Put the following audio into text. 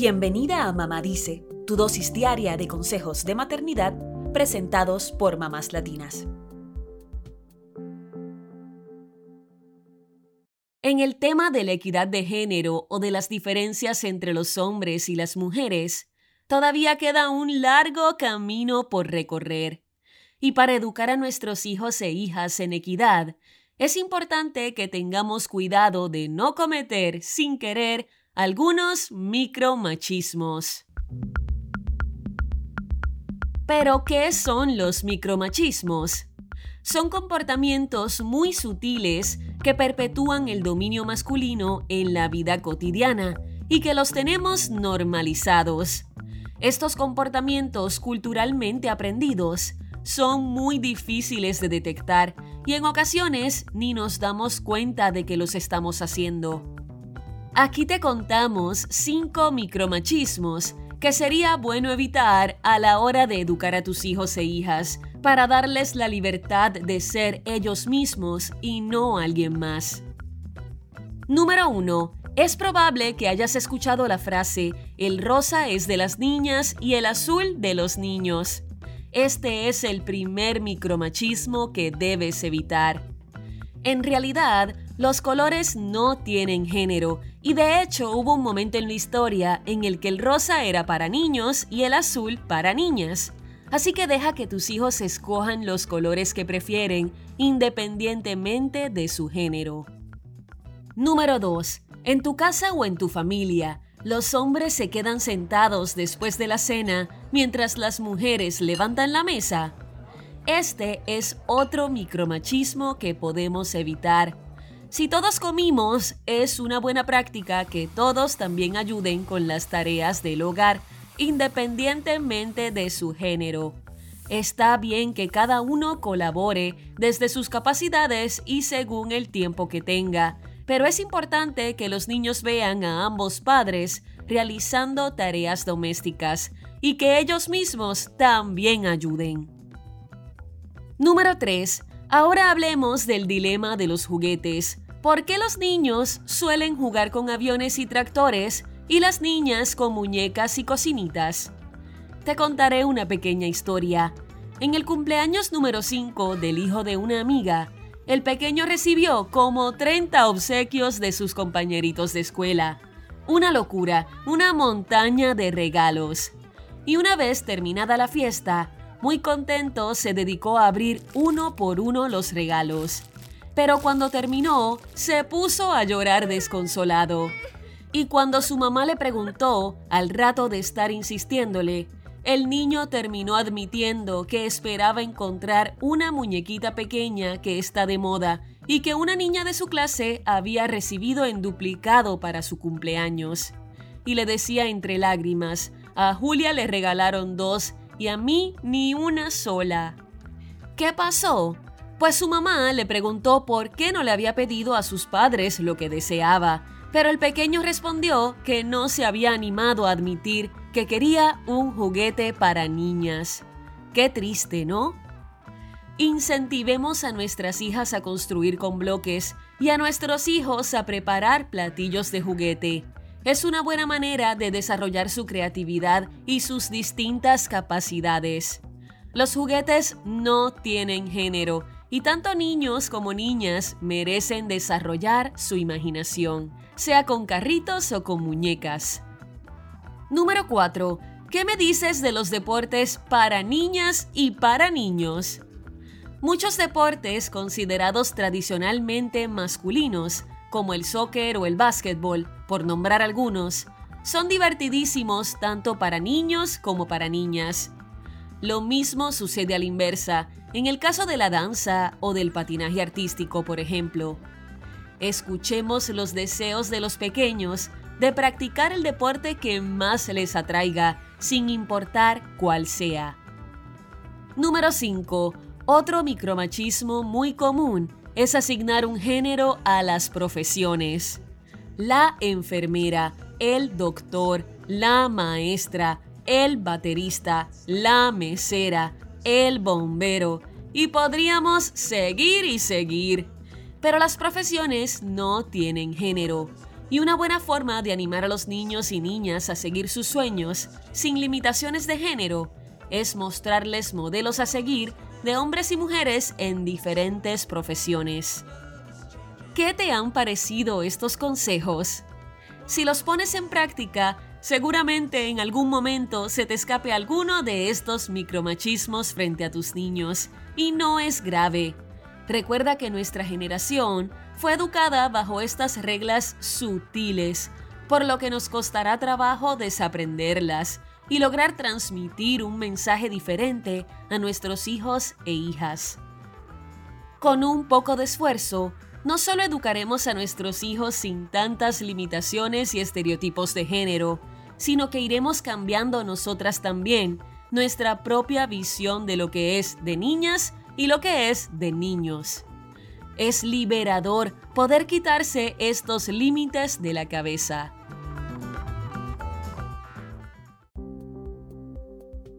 Bienvenida a Mamá Dice, tu dosis diaria de consejos de maternidad presentados por mamás latinas. En el tema de la equidad de género o de las diferencias entre los hombres y las mujeres, todavía queda un largo camino por recorrer. Y para educar a nuestros hijos e hijas en equidad, es importante que tengamos cuidado de no cometer sin querer algunos micromachismos. Pero, ¿qué son los micromachismos? Son comportamientos muy sutiles que perpetúan el dominio masculino en la vida cotidiana y que los tenemos normalizados. Estos comportamientos culturalmente aprendidos son muy difíciles de detectar y en ocasiones ni nos damos cuenta de que los estamos haciendo. Aquí te contamos 5 micromachismos que sería bueno evitar a la hora de educar a tus hijos e hijas para darles la libertad de ser ellos mismos y no alguien más. Número 1. Es probable que hayas escuchado la frase, el rosa es de las niñas y el azul de los niños. Este es el primer micromachismo que debes evitar. En realidad, los colores no tienen género y de hecho hubo un momento en la historia en el que el rosa era para niños y el azul para niñas. Así que deja que tus hijos escojan los colores que prefieren independientemente de su género. Número 2. En tu casa o en tu familia, los hombres se quedan sentados después de la cena mientras las mujeres levantan la mesa. Este es otro micromachismo que podemos evitar. Si todos comimos, es una buena práctica que todos también ayuden con las tareas del hogar, independientemente de su género. Está bien que cada uno colabore desde sus capacidades y según el tiempo que tenga, pero es importante que los niños vean a ambos padres realizando tareas domésticas y que ellos mismos también ayuden. Número 3. Ahora hablemos del dilema de los juguetes. ¿Por qué los niños suelen jugar con aviones y tractores y las niñas con muñecas y cocinitas? Te contaré una pequeña historia. En el cumpleaños número 5 del hijo de una amiga, el pequeño recibió como 30 obsequios de sus compañeritos de escuela. Una locura, una montaña de regalos. Y una vez terminada la fiesta, muy contento se dedicó a abrir uno por uno los regalos. Pero cuando terminó, se puso a llorar desconsolado. Y cuando su mamá le preguntó, al rato de estar insistiéndole, el niño terminó admitiendo que esperaba encontrar una muñequita pequeña que está de moda y que una niña de su clase había recibido en duplicado para su cumpleaños. Y le decía entre lágrimas, a Julia le regalaron dos y a mí ni una sola. ¿Qué pasó? Pues su mamá le preguntó por qué no le había pedido a sus padres lo que deseaba, pero el pequeño respondió que no se había animado a admitir que quería un juguete para niñas. Qué triste, ¿no? Incentivemos a nuestras hijas a construir con bloques y a nuestros hijos a preparar platillos de juguete. Es una buena manera de desarrollar su creatividad y sus distintas capacidades. Los juguetes no tienen género y tanto niños como niñas merecen desarrollar su imaginación, sea con carritos o con muñecas. Número 4. ¿Qué me dices de los deportes para niñas y para niños? Muchos deportes considerados tradicionalmente masculinos, como el soccer o el básquetbol, por nombrar algunos, son divertidísimos tanto para niños como para niñas. Lo mismo sucede a la inversa, en el caso de la danza o del patinaje artístico, por ejemplo. Escuchemos los deseos de los pequeños de practicar el deporte que más les atraiga, sin importar cuál sea. Número 5. Otro micromachismo muy común es asignar un género a las profesiones. La enfermera, el doctor, la maestra, el baterista, la mesera, el bombero, y podríamos seguir y seguir. Pero las profesiones no tienen género Y una buena forma de animar a los niños y niñas a seguir sus sueños, sin limitaciones de género, es mostrarles modelos a seguir de hombres y mujeres en diferentes profesiones. ¿Qué te han parecido estos consejos? Si los pones en práctica, seguramente en algún momento se te escape alguno de estos micromachismos frente a tus niños, y no es grave. Recuerda que nuestra generación fue educada bajo estas reglas sutiles, por lo que nos costará trabajo desaprenderlas y lograr transmitir un mensaje diferente a nuestros hijos e hijas. Con un poco de esfuerzo, no solo educaremos a nuestros hijos sin tantas limitaciones y estereotipos de género, sino que iremos cambiando nosotras también nuestra propia visión de lo que es de niñas y lo que es de niños. Es liberador poder quitarse estos límites de la cabeza.